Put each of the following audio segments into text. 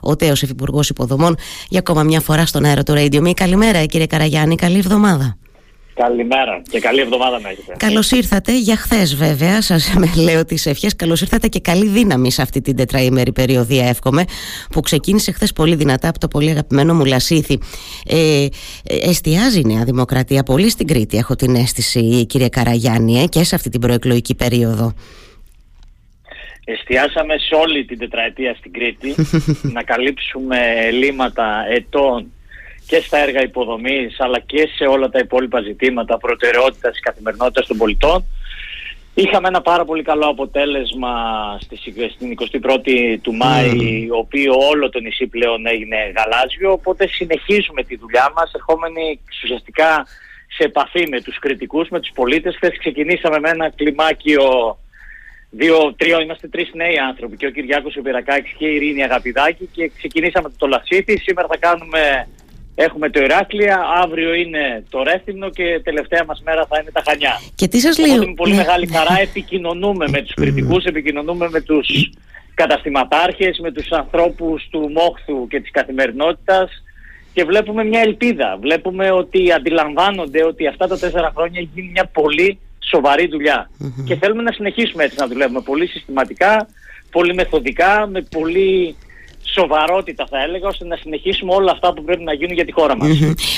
ο Τέος Υφυπουργός Υποδομών, για ακόμα μια φορά στον αέρα του Radio Me. Καλημέρα, κύριε Καραγιάννη, καλή εβδομάδα. Καλημέρα και καλή εβδομάδα να έχετε. Καλώς ήρθατε για χθες, βέβαια. Σας λέω τις ευχές. Καλώς ήρθατε και καλή δύναμη σε αυτή την τετραήμερη περιοδία, εύχομαι, που ξεκίνησε χθες πολύ δυνατά από το πολύ αγαπημένο μου Λασίθι. Ε, εστιάζει η Νέα Δημοκρατία πολύ στην Κρήτη, έχω την αίσθηση, κύριε Καραγιάννη, ε, και σε αυτή την προεκλογική περίοδο. Εστιάσαμε σε όλη την τετραετία στην Κρήτη να καλύψουμε ελλείμματα ετών και στα έργα υποδομής αλλά και σε όλα τα υπόλοιπα ζητήματα προτεραιότητας της καθημερινότητας των πολιτών. Είχαμε ένα πάρα πολύ καλό αποτέλεσμα στην 21η του Μάη, mm. ο οποίο όλο το νησί πλέον έγινε γαλάζιο, οπότε συνεχίζουμε τη δουλειά μας, ερχόμενοι ουσιαστικά σε επαφή με τους κριτικούς, με τους πολίτες. Χθες ξεκινήσαμε με ένα κλιμάκιο Δύο, τρία, είμαστε τρεις νέοι άνθρωποι και ο Κυριάκος Ιπηρακάκης και η Ειρήνη Αγαπηδάκη και ξεκινήσαμε το Λασίθι. Σήμερα θα κάνουμε Έχουμε το Ηράκλεια, αύριο είναι το Ρέθυμνο και τελευταία μας μέρα θα είναι τα Χανιά. Και τι σας λέω. Με πολύ ναι. μεγάλη χαρά επικοινωνούμε με τους κριτικούς, επικοινωνούμε με τους καταστηματάρχες, με τους ανθρώπους του μόχθου και της καθημερινότητας και βλέπουμε μια ελπίδα. Βλέπουμε ότι αντιλαμβάνονται ότι αυτά τα τέσσερα χρόνια έχει γίνει μια πολύ σοβαρή Και θέλουμε να συνεχίσουμε έτσι να δουλεύουμε πολύ συστηματικά, πολύ μεθοδικά, με πολύ σοβαρότητα θα έλεγα ώστε να συνεχίσουμε όλα αυτά που πρέπει να γίνουν για τη χώρα μας.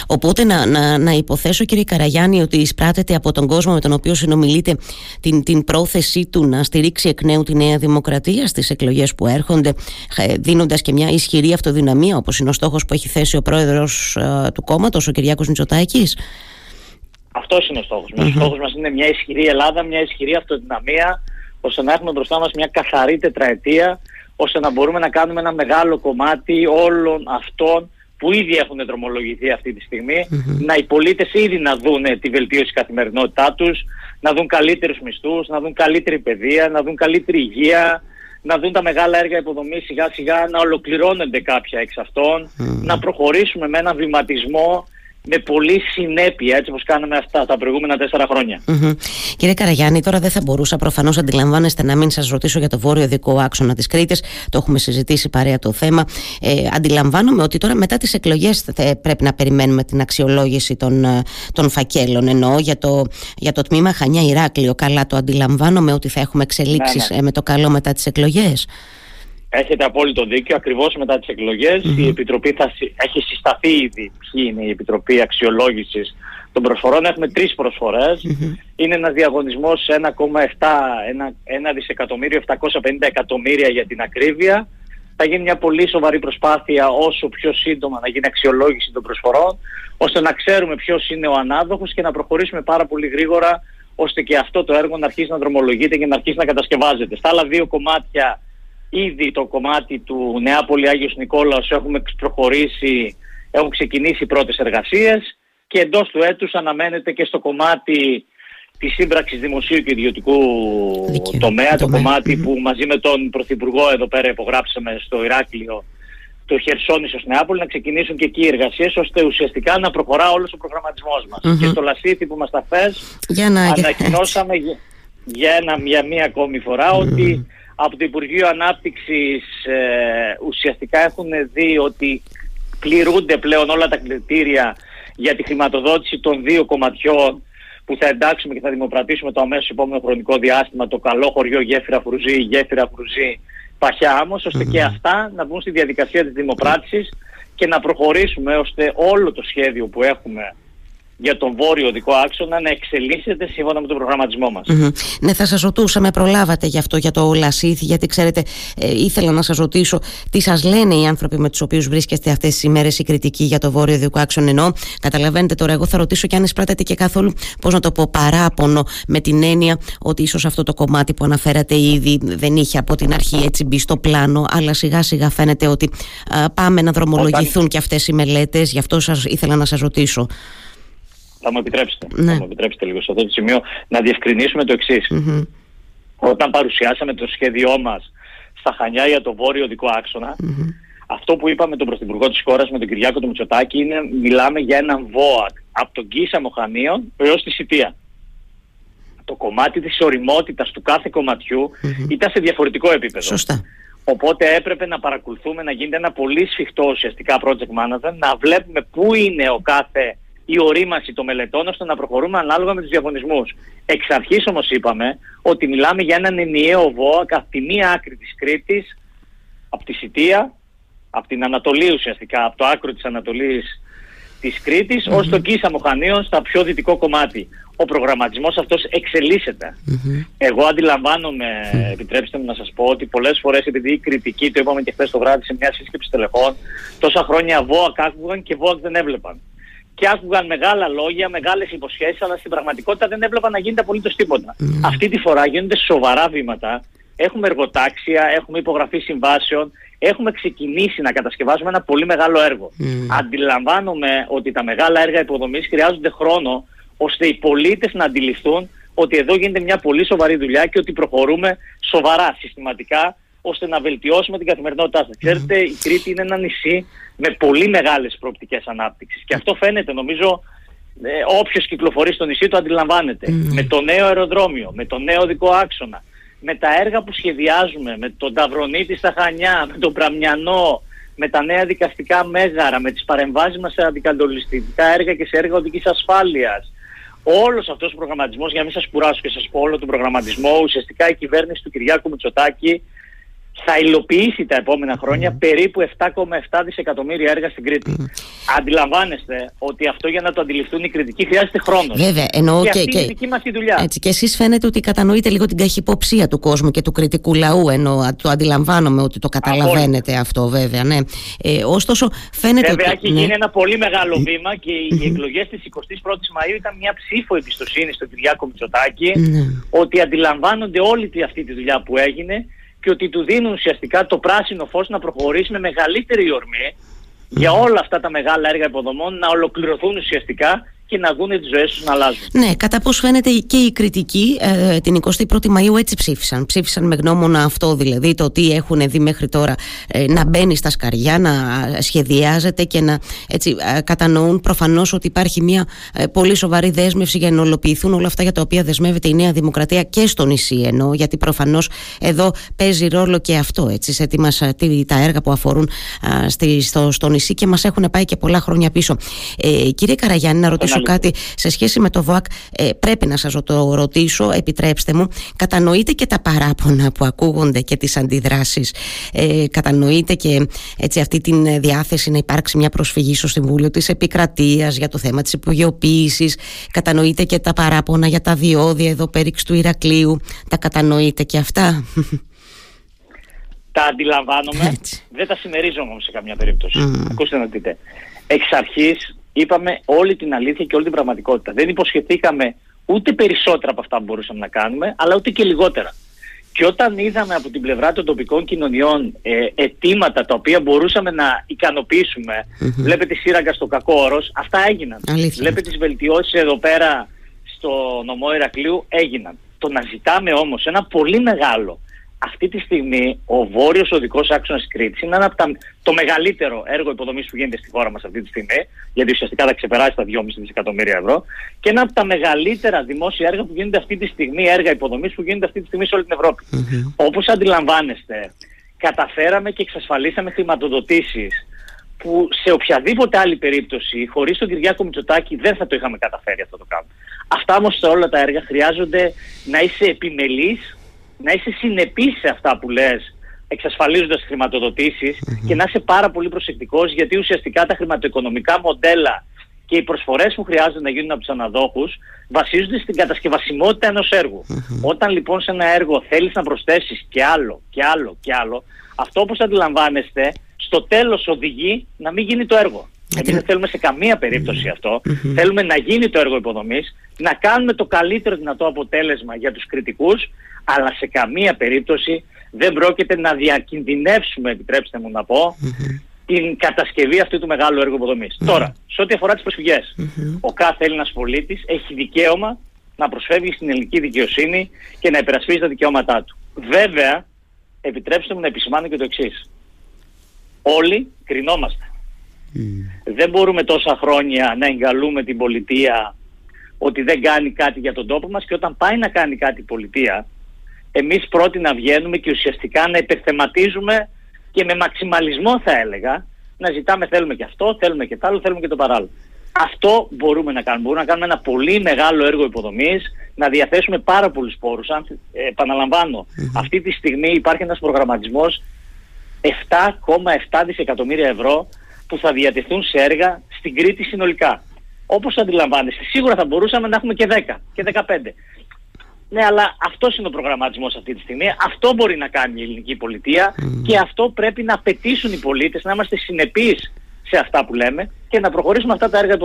Οπότε να, να, να υποθέσω κύριε Καραγιάννη ότι εισπράτεται από τον κόσμο με τον οποίο συνομιλείτε την, την πρόθεσή του να στηρίξει εκ νέου τη Νέα Δημοκρατία στις εκλογές που έρχονται ε, δίνοντας και μια ισχυρή αυτοδυναμία όπως είναι ο στόχος που έχει θέσει ο πρόεδρος ε, του κόμματος ο Κυριάκος Μητσοτάκης; Αυτός είναι ο στόχος μας. Ο στόχος μας είναι μια ισχυρή Ελλάδα, μια ισχυρή αυτοδυναμία ώστε να έχουμε μπροστά μας μια καθαρή τετραετία ώστε να μπορούμε να κάνουμε ένα μεγάλο κομμάτι όλων αυτών που ήδη έχουν δρομολογηθεί αυτή τη στιγμη να οι πολίτες ήδη να δουν τη βελτίωση καθημερινότητά τους, να δουν καλύτερους μισθούς, να δουν καλύτερη παιδεία, να δουν καλύτερη υγεία, να δουν τα μεγάλα έργα υποδομής σιγά σιγά να ολοκληρώνονται κάποια εξ αυτων να προχωρήσουμε με έναν βηματισμό με πολύ συνέπεια, έτσι όπως κάναμε αυτά τα προηγούμενα τέσσερα χρόνια. Mm-hmm. Κύριε Καραγιάννη, τώρα δεν θα μπορούσα προφανώς αντιλαμβάνεστε να μην σας ρωτήσω για το βόρειο δικό άξονα της Κρήτης. Το έχουμε συζητήσει παρέα το θέμα. Ε, αντιλαμβάνομαι ότι τώρα μετά τις εκλογές θα πρέπει να περιμένουμε την αξιολόγηση των, ε, των φακέλων. Εννοώ για το, για το τμήμα Χανιά Ηράκλειο. Καλά το αντιλαμβάνομαι ότι θα έχουμε εξελίξεις ναι, ναι. Ε, με το καλό μετά τις εκλογές. Έχετε απόλυτο δίκιο. Ακριβώς μετά τις εκλογε η Επιτροπή θα έχει συσταθεί ήδη ποιοι είναι η Επιτροπή Αξιολόγησης των Προσφορών. Έχουμε τρεις προσφορές. Είναι ένας διαγωνισμός 1,7, ένα, δισεκατομμύριο 750 εκατομμύρια για την ακρίβεια. Θα γίνει μια πολύ σοβαρή προσπάθεια όσο πιο σύντομα να γίνει αξιολόγηση των προσφορών, ώστε να ξέρουμε ποιος είναι ο ανάδοχος και να προχωρήσουμε πάρα πολύ γρήγορα, ώστε και αυτό το έργο να αρχίσει να δρομολογείται και να αρχίσει να κατασκευάζεται. Στα άλλα δύο κομμάτια Ήδη το κομμάτι του Νεάπολη Άγιος Νικόλαος έχουμε προχωρήσει, έχουν ξεκινήσει οι πρώτες εργασίες και εντός του έτους αναμένεται και στο κομμάτι της σύμπραξης δημοσίου και ιδιωτικού τομέα, το κομμάτι που μαζί με τον Πρωθυπουργό εδώ πέρα υπογράψαμε στο Ηράκλειο το Χερσόνησο Νεάπολη να ξεκινήσουν και εκεί οι εργασίες ώστε ουσιαστικά να προχωρά όλος ο προγραμματισμός μας. Και στο Λασίθι που μας τα φες ανακοινώσαμε για, ένα, για μία ακόμη φορά ότι από το Υπουργείο Ανάπτυξης ε, ουσιαστικά έχουν δει ότι πληρούνται πλέον όλα τα κριτήρια για τη χρηματοδότηση των δύο κομματιών που θα εντάξουμε και θα δημοπρατήσουμε το αμέσως επόμενο χρονικό διάστημα το καλό χωριό Γέφυρα Φρουζή, Γέφυρα Φρουζή, Παχιά Άμμος, και αυτά να μπουν στη διαδικασία της δημοπράτησης και να προχωρήσουμε ώστε όλο το σχέδιο που έχουμε για τον βόρειο δικό άξονα να εξελίσσεται σύμφωνα με τον προγραμματισμό μας. Ναι, θα σας ρωτούσα, με προλάβατε γι' αυτό για το Λασίθ, γιατί ξέρετε, ε, ήθελα να σας ρωτήσω τι σας λένε οι άνθρωποι με τους οποίους βρίσκεστε αυτές τις ημέρες η κριτική για το βόρειο δικό άξονα. Ενώ, καταλαβαίνετε τώρα, εγώ θα ρωτήσω και αν εισπράτετε και καθόλου, πώς να το πω, παράπονο με την έννοια ότι ίσως αυτό το κομμάτι που αναφέρατε ήδη δεν είχε από την αρχή έτσι μπει στο πλάνο, αλλά σιγά σιγά φαίνεται ότι α, πάμε να δρομολογηθούν Όταν... και αυτές οι μελέτες, γι' αυτό σας ήθελα να σας ρωτήσω θα μου επιτρέψετε, ναι. θα μου επιτρέψετε λίγο σε αυτό το σημείο να διευκρινίσουμε το εξής. Όταν παρουσιάσαμε το σχέδιό μας στα Χανιά για το βόρειο δικό αυτό που είπαμε τον Πρωθυπουργό της χώρας με τον Κυριάκο του Μητσοτάκη είναι μιλάμε για έναν ΒΟΑΚ από τον Κίσα Μοχανίων έως τη Σιτία. Το κομμάτι της οριμότητας του κάθε ήταν σε διαφορετικό επίπεδο. Σωστά. Οπότε έπρεπε να παρακολουθούμε να γίνεται ένα πολύ σφιχτό ουσιαστικά project management, να βλέπουμε πού είναι ο κάθε η ορίμαση των μελετών ώστε να προχωρούμε ανάλογα με τους διαγωνισμούς. Εξ αρχής όμως είπαμε ότι μιλάμε για έναν ενιαίο ΒΟΑ από τη μία άκρη της Κρήτης, από τη Σιτία, από την Ανατολή ουσιαστικά, από το άκρο της Ανατολής της Κρήτης, mm-hmm. ως το Κίσαμο Χανίων στα πιο δυτικό κομμάτι. Ο προγραμματισμός αυτός Εγώ αντιλαμβάνομαι, επιτρέψτε μου να σας πω, ότι πολλές φορές επειδή η κριτική, το είπαμε και χθες το βράδυ σε μια σύσκεψη τελεχών, τόσα χρόνια ΒΟΑΚ άκουγαν και ΒΟΑΚ δεν έβλεπαν και άκουγαν μεγάλα λόγια, μεγάλες υποσχέσεις, αλλά στην πραγματικότητα δεν έβλεπαν να γίνεται απολύτως τίποτα. Αυτή τη φορά γίνονται σοβαρά βήματα. Έχουμε εργοτάξια, έχουμε υπογραφή συμβάσεων, έχουμε ξεκινήσει να κατασκευάζουμε ένα πολύ μεγάλο έργο. Mm. Αντιλαμβάνομαι ότι τα μεγάλα έργα υποδομής χρειάζονται χρόνο ώστε οι πολίτες να αντιληφθούν ότι εδώ γίνεται μια πολύ σοβαρή δουλειά και ότι προχωρούμε σοβαρά, συστηματικά ώστε να βελτιώσουμε την καθημερινότητά σας. Ξέρετε, η Κρήτη είναι ένα νησί με πολύ μεγάλες προοπτικές ανάπτυξης και αυτό φαίνεται νομίζω ε, όποιος κυκλοφορεί στο νησί το αντιλαμβάνεται. Με το νέο αεροδρόμιο, με το νέο δικό άξονα, με τα έργα που σχεδιάζουμε, με τον Ταυρονίτη στα Χανιά, με τον Πραμιανό, με τα νέα δικαστικά μέγαρα, με τις παρεμβάσεις μας σε αντικαντολιστικά έργα και σε έργα οδικής ασφάλειας. Όλος αυτός ο προγραμματισμός, για να μην σας κουράσω και σας πω όλο τον προγραμματισμό, ουσιαστικά η κυβέρνηση του Κυριάκου Μητσοτάκη θα υλοποιήσει τα επόμενα χρόνια περίπου 7,7 δισεκατομμύρια έργα στην Κρήτη. Αντιλαμβάνεστε ότι αυτό για να το αντιληφθούν οι κριτικοί χρειάζεται χρόνος. Βέβαια, εννοώ και, και, αυτή είναι η δική μας τη δουλειά. Έτσι, και εσείς φαίνεται ότι κατανοείτε λίγο την καχυποψία του κόσμου και του κριτικού λαού, ενώ το αντιλαμβάνομαι ότι το καταλαβαίνετε αυτό, βέβαια. Ναι. Ε, ωστόσο, φαίνεται βέβαια, ότι. έχει ναι. γίνει ένα πολύ μεγάλο βήμα και οι εκλογές της 21η Μαου ήταν μια ψήφο εμπιστοσύνη στον Κυριάκο Μητσοτάκη ναι. ότι αντιλαμβάνονται όλη αυτή τη δουλειά που έγινε και ότι του δίνουν ουσιαστικά το πράσινο φως να προχωρήσει με μεγαλύτερη ορμή για όλα αυτά τα μεγάλα έργα υποδομών να ολοκληρωθούν ουσιαστικά και να δουν τις ζωές τους να αλλάζουν. Ναι, κατά πώ φαίνεται και οι κριτικοί ε, την 21η Μαου έτσι ψήφισαν. Ψήφισαν με γνώμονα αυτό δηλαδή, το τι έχουν δει μέχρι τώρα ε, να μπαίνει στα σκαριά, να σχεδιάζεται και να έτσι, ε, κατανοούν προφανώς ότι υπάρχει μια ε, πολύ σοβαρή δέσμευση για να ολοποιηθούν όλα αυτά για τα οποία δεσμεύεται η Νέα Δημοκρατία και στο νησί ενώ, γιατί προφανώς εδώ παίζει ρόλο και αυτό έτσι, σε τι μας, τι, τα έργα που αφορούν στη, στο, στο νησί και μας έχουν πάει και πολλά χρόνια πίσω. Ε, κύριε Καραγιάννη, να ρωτήσω κάτι σε σχέση με το ΒΟΑΚ. Ε, πρέπει να σας το ρωτήσω, επιτρέψτε μου. Κατανοείτε και τα παράπονα που ακούγονται και τις αντιδράσεις. Ε, κατανοείτε και έτσι αυτή την διάθεση να υπάρξει μια προσφυγή στο Συμβούλιο της Επικρατείας για το θέμα της υπογειοποίησης. Κατανοείτε και τα παράπονα για τα διόδια εδώ πέριξ του Ηρακλείου. Τα κατανοείτε και αυτά; Τα αντιλαμβάνομαι. Δεν τα συμμερίζομαι όμως σε καμία περίπτωση. Ακούστε να δείτε. Εξ αρχής είπαμε όλη την αλήθεια και όλη την πραγματικότητα. Δεν υποσχεθήκαμε ούτε περισσότερα από αυτά που μπορούσαμε να κάνουμε, αλλά ούτε και λιγότερα. Και όταν είδαμε από την πλευρά των τοπικών κοινωνιών ε, αιτήματα τα οποία μπορούσαμε να ικανοποιήσουμε, mm-hmm. βλέπετε σύραγγα στο κακό όρος, αυτά έγιναν. Αλήθεια. Βλέπετε τις βελτιώσεις εδώ πέρα στο νομό Ηρακλείου έγιναν. Το να ζητάμε όμως ένα πολύ μεγάλο αυτή τη στιγμή ο βόρειος οδικός άξονας Κρήτη είναι ένα από τα, το μεγαλύτερο έργο υποδομής που γίνεται στη χώρα μας αυτή τη στιγμή, γιατί ουσιαστικά θα ξεπεράσει τα 2,5 δισεκατομμύρια ευρώ, και ένα από τα μεγαλύτερα δημόσια έργα που γίνονται αυτή τη στιγμή, έργα υποδομής που γίνονται αυτή τη στιγμή σε όλη την Ευρώπη. Mm-hmm. Όπως αντιλαμβάνεστε, καταφέραμε και εξασφαλίσαμε χρηματοδοτήσεις που σε οποιαδήποτε άλλη περίπτωση, χωρίς τον Κυριάκο Μητσοτάκη, δεν θα το είχαμε καταφέρει αυτό το κάνουμε. Αυτά όμως σε όλα τα έργα χρειάζονται να είσαι επιμελής να είσαι συνεπής σε αυτά που λες εξασφαλίζοντας χρηματοδοτήσεις και να είσαι πάρα πολύ προσεκτικός γιατί ουσιαστικά τα χρηματοοικονομικά μοντέλα και οι προσφορές που χρειάζονται να γίνουν από τους αναδόχους βασίζονται στην κατασκευασιμότητα ενός Όταν λοιπόν σε ένα έργο θέλεις να προσθέσεις και άλλο και άλλο και άλλο, αυτό όπως αντιλαμβάνεστε στο τέλος οδηγεί να μην γίνει το έργο. Εμείς δεν θέλουμε σε καμία περίπτωση αυτό. Θέλουμε να γίνει το έργο υποδομής, να κάνουμε το καλύτερο δυνατό αποτέλεσμα για τους κριτικούς, αλλά σε καμία περίπτωση δεν πρόκειται να διακινδυνεύσουμε, επιτρέψτε μου να πω, την κατασκευή αυτού του μεγάλου έργου Τώρα, σε ό,τι αφορά τις προσφυγές, ο κάθε Έλληνας πολίτης έχει δικαίωμα να προσφεύγει στην ελληνική δικαιοσύνη και να υπερασπίζει τα δικαιώματά του. Βέβαια, επιτρέψτε μου να επισημάνω και το εξής. Όλοι κρινόμαστε. Δεν μπορούμε τόσα χρόνια να εγκαλούμε την πολιτεία ότι δεν κάνει κάτι για τον τόπο μας και όταν πάει να κάνει κάτι η πολιτεία εμείς πρώτοι να βγαίνουμε και ουσιαστικά να υπερθεματίζουμε και με μαξιμαλισμό θα έλεγα να ζητάμε θέλουμε και αυτό, θέλουμε και το άλλο, θέλουμε και το παράλληλο. Αυτό μπορούμε να κάνουμε. Μπορούμε να κάνουμε ένα πολύ μεγάλο έργο υποδομής, να διαθέσουμε πάρα πολλούς πόρους. Αν, ε, επαναλαμβάνω, αυτή τη στιγμή υπάρχει ένας προγραμματισμός 7,7 δισεκατομμύρια ευρώ που θα διατεθούν σε έργα στην Κρήτη συνολικά. Όπως αντιλαμβάνεστε, σίγουρα θα μπορούσαμε να έχουμε και 10 και 15. Ναι, αλλά αυτός είναι ο προγραμματισμός αυτή τη στιγμή. Αυτό μπορεί να κάνει η ελληνική πολιτεία και αυτό πρέπει να απαιτήσουν οι πολίτες, να είμαστε συνεπείς σε αυτά που λέμε και να προχωρήσουμε αυτά τα έργα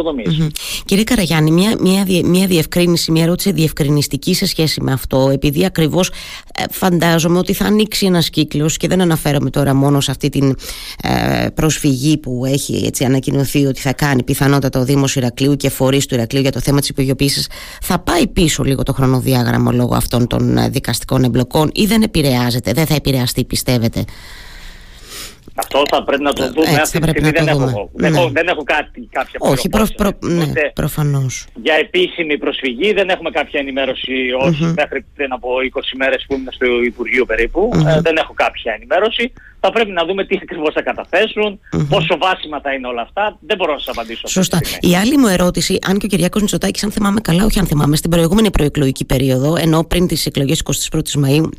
Κύριε Καραγιάννη, μια, μια, μια διευκρίνηση, μια ερώτηση διευκρινιστική σε σχέση με αυτό, επειδή ακριβώς ε, φαντάζομαι ότι θα ανοίξει ένας κύκλος και δεν αναφέρομαι τώρα μόνο σε αυτή την ε, προσφυγή που έχει έτσι, ανακοινωθεί ότι θα κάνει πιθανότατα ο Δήμος Ηρακλείου και φορείς του Ηρακλείου για το θέμα της υπογειοποίησης. Θα πάει πίσω λίγο το χρονοδιάγραμμα λόγω αυτών των ε, δικαστικών εμπλοκών ή δεν επηρεάζεται, δεν θα επηρεαστεί, πιστεύετε; Αυτό θα πρέπει να το δούμε. Αυτή τη στιγμή δεν, έχω, ναι. έχω, δεν έχω κάτι, κάποια Όχι, προ, προ, ναι, προφανώς. Για επίσημη προσφυγή δεν έχουμε κάποια ενημέρωση μέχρι πριν από 20 μέρες που ήμουν στο Υπουργείο περίπου. Ε, δεν έχω κάποια ενημέρωση. Θα πρέπει να δούμε τι ακριβώς θα καταθέσουν, πόσο βάσιμα θα είναι όλα αυτά. Δεν μπορώ να σας απαντήσω. Σωστά. Η άλλη μου ερώτηση, αν και ο Κυριάκος Μητσοτάκης, αν θυμάμαι καλά, όχι αν θυμάμαι, στην προηγούμενη προεκλογική περίοδο, ενώ πριν τις εκλογές 21η Μαου,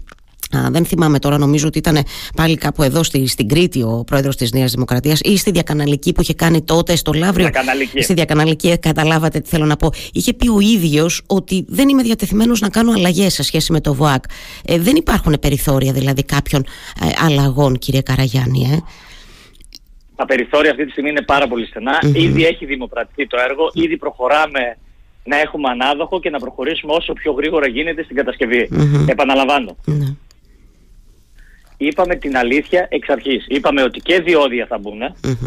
Α, δεν θυμάμαι τώρα, νομίζω ότι ήταν πάλι κάπου εδώ στη, στην Κρήτη ο πρόεδρος της Νέας Δημοκρατίας ή στη διακαναλική που είχε κάνει τότε στο Λαύριο. Διακαναλική. Στη διακαναλική, ε, καταλάβατε τι θέλω να πω. Είχε πει ο ίδιος ότι δεν είμαι διατεθειμένος να κάνω αλλαγές σε σχέση με το ΒΟΑΚ. Ε, δεν υπάρχουν περιθώρια δηλαδή κάποιων ε, αλλαγών, κύριε Καραγιάννη. Ε. Τα περιθώρια αυτή τη στιγμή είναι πάρα πολύ Ήδη έχει δημοπρατηθεί το έργο, ήδη προχωράμε να έχουμε ανάδοχο και να προχωρήσουμε όσο πιο γρήγορα γίνεται στην κατασκευή. Επαναλαμβάνω. Ναι είπαμε την αλήθεια εξ αρχής. Είπαμε ότι και διόδια θα μπουν.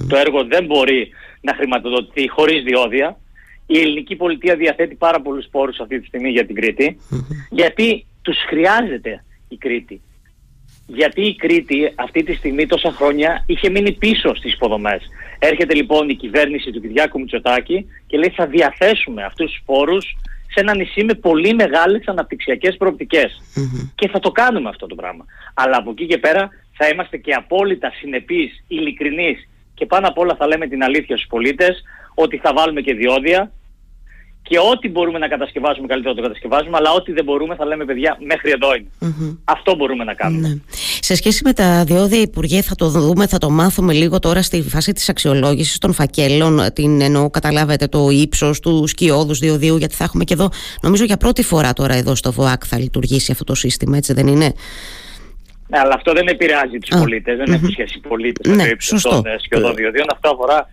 Το έργο δεν μπορεί να χρηματοδοτηθεί χωρίς διόδια. Η ελληνική πολιτεία διαθέτει πάρα πολλούς πόρους αυτή τη στιγμή για την Κρήτη. Γιατί τους χρειάζεται η Κρήτη. Γιατί η Κρήτη αυτή τη στιγμή τόσα χρόνια είχε μείνει πίσω στις υποδομές. Έρχεται λοιπόν η κυβέρνηση του Κυριάκου Μητσοτάκη και λέει θα διαθέσουμε αυτούς τους πόρους σε ένα νησί με πολύ μεγάλες αναπτυξιακές Και θα το κάνουμε αυτό το πράγμα. Αλλά από εκεί και πέρα θα είμαστε και απόλυτα συνεπείς, ειλικρινείς και πάνω απ' όλα θα λέμε την αλήθεια στους πολίτες ότι θα βάλουμε και διόδια και ό,τι μπορούμε να κατασκευάσουμε καλύτερα το κατασκευάζουμε, αλλά ό,τι δεν μπορούμε θα λέμε παιδιά μέχρι εδώ Αυτό μπορούμε να κάνουμε. Ναι. Σε σχέση με τα διόδια Υπουργέ θα το δούμε, θα το μάθουμε λίγο τώρα στη φάση της αξιολόγησης των φακέλων, την εννοώ καταλάβετε το ύψος του σκιώδους διοδίου, γιατί θα έχουμε και εδώ νομίζω για πρώτη φορά τώρα εδώ στο ΒΟΑΚ θα λειτουργήσει αυτό το σύστημα, έτσι δεν είναι; Ναι, αλλά αυτό δεν επηρεάζει τους πολίτες, δεν έχει σχέση πολίτες με το ύψος των ε, σκιωδών διοδίων. Αυτό αφορά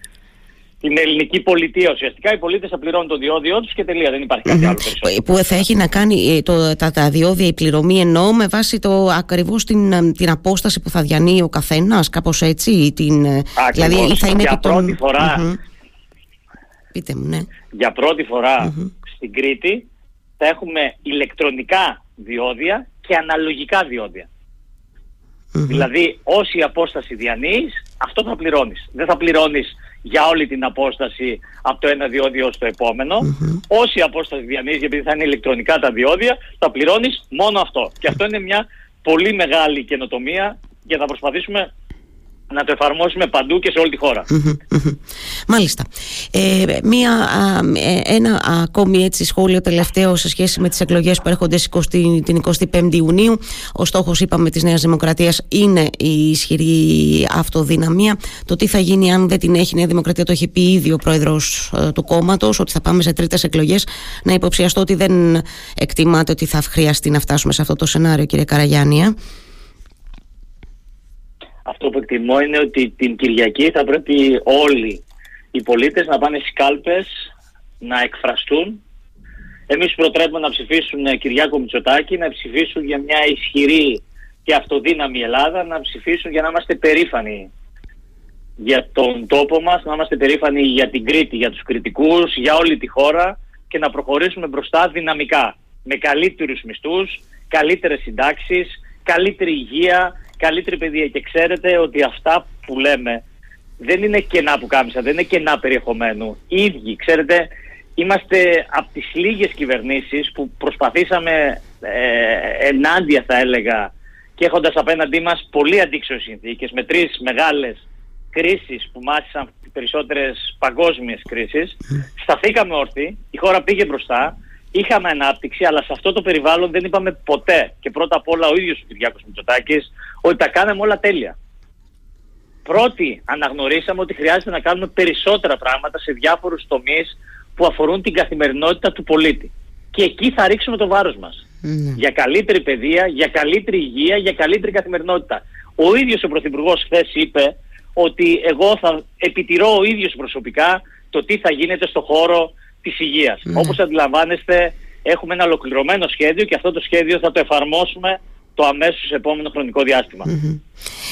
την ελληνική πολιτεία ουσιαστικά. Οι πολίτες θα πληρώνουν το διόδιο τους και τελεία. Δεν υπάρχει κάτι άλλο περισσότερο. Που θα έχει να κάνει ε, το, τα, τα διόδια, η πληρωμή εννοώ με βάση το ακριβώς την, ε, την απόσταση που θα διανύει ο καθένας, κάπως έτσι. Την, ε, δηλαδή θα είναι Για πρώτη τον... φορά. Πείτε μου, ναι. Για πρώτη στην Κρήτη θα έχουμε ηλεκτρονικά διόδια και αναλογικά διόδια. Δηλαδή, όση απόσταση διανύεις, αυτό θα πληρώνεις. Δεν θα πληρώνεις για όλη την απόσταση από το ένα διόδιο στο επόμενο. Όση απόσταση διανύεις, επειδή θα είναι ηλεκτρονικά τα διόδια, θα πληρώνεις μόνο αυτό. Και αυτό είναι μια πολύ μεγάλη καινοτομία για να προσπαθήσουμε να το εφαρμόσουμε παντού και σε όλη τη χώρα. Μάλιστα. Ε, μία, ε, ένα ακόμη έτσι σχόλιο τελευταίο σε σχέση με τις εκλογές που έρχονται την 25η Ιουνίου. Ο στόχος είπαμε της Νέας Δημοκρατίας είναι η ισχυρή αυτοδυναμία. Το τι θα γίνει αν δεν την έχει η Νέα Δημοκρατία το έχει πει ήδη ο πρόεδρος ε, του κόμματος ότι θα πάμε σε τρίτες εκλογές. Να υποψιαστώ ότι δεν εκτιμάτε ότι θα χρειαστεί να φτάσουμε σε αυτό το σενάριο κύριε Καραγιάννη. Αυτό που εκτιμώ είναι ότι την Κυριακή θα πρέπει όλοι οι πολίτες να πάνε στις κάλπες, να εκφραστούν. Εμείς προτρέπουμε να ψηφίσουν Κυριάκο Μητσοτάκη, να ψηφίσουν για μια ισχυρή και αυτοδύναμη Ελλάδα, να ψηφίσουν για να είμαστε περήφανοι για τον τόπο μας, να είμαστε περήφανοι για την Κρήτη, για τους κριτικούς, για όλη τη χώρα και να προχωρήσουμε μπροστά δυναμικά, με καλύτερους μισθούς, καλύτερες συντάξεις, καλύτερη υγεία, καλύτερη παιδεία. Και ξέρετε ότι αυτά που λέμε δεν είναι κενά που κάμισα, δεν είναι κενά περιεχομένου. ίδιοι, ξέρετε, είμαστε από τις λίγες κυβερνήσεις που προσπαθήσαμε ε, ενάντια θα έλεγα και έχοντας απέναντί μας πολύ αντίξωες συνθήκες με τρεις μεγάλες κρίσεις που μάθησαν περισσότερες παγκόσμιες κρίσεις σταθήκαμε όρθιοι, η χώρα πήγε μπροστά είχαμε ανάπτυξη αλλά σε αυτό το περιβάλλον δεν είπαμε ποτέ και πρώτα απ' όλα ο ίδιος ο Κυριάκος Μητσοτάκης ότι τα κάναμε όλα τέλεια πρώτοι αναγνωρίσαμε ότι χρειάζεται να κάνουμε περισσότερα πράγματα σε διάφορους τομείς που αφορούν την καθημερινότητα του πολίτη. Και εκεί θα ρίξουμε το βάρος μας. Ναι. Για καλύτερη παιδεία, για καλύτερη υγεία, για καλύτερη καθημερινότητα. Ο ίδιος ο Πρωθυπουργός χθες είπε ότι εγώ θα επιτηρώ ο ίδιος προσωπικά το τι θα γίνεται στο χώρο της υγείας. Mm. Όπως αντιλαμβάνεστε έχουμε ένα ολοκληρωμένο σχέδιο και αυτό το σχέδιο θα το εφαρμόσουμε το αμέσως επόμενο χρονικό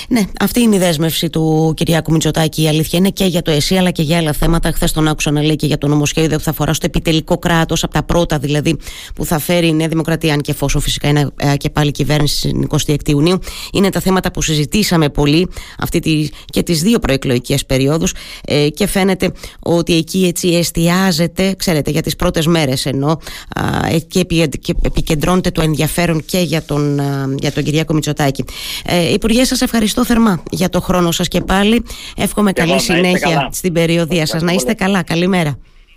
Ναι, αυτή είναι η δέσμευση του Κυριάκου Μητσοτάκη. Η αλήθεια είναι και για το ΕΣΥ αλλά και για άλλα θέματα. Χθες τον άκουσα να λέει και για το νομοσχέδιο που θα αφορά στο επιτελικό κράτος, από τα πρώτα δηλαδή που θα φέρει η Νέα Δημοκρατία, αν και εφόσον φυσικά είναι ε, και πάλι κυβέρνηση στην 26 Ιουνίου. Είναι τα θέματα που συζητήσαμε πολύ αυτή τη, και τις δύο προεκλογικές περιόδους ε, και φαίνεται ότι εκεί έτσι εστιάζεται, ξέρετε, για τις πρώτες μέρες ενώ ε, και επικεντρώνεται το ενδιαφέρον και για τον για τον Κυριάκο Μητσοτάκη. Ε, Υπουργές, σας ευχαριστώ θερμά για το χρόνο σας και πάλι. Εύχομαι καλή συνέχεια στην περιοδία σας. Να είστε καλά. Καλημέρα.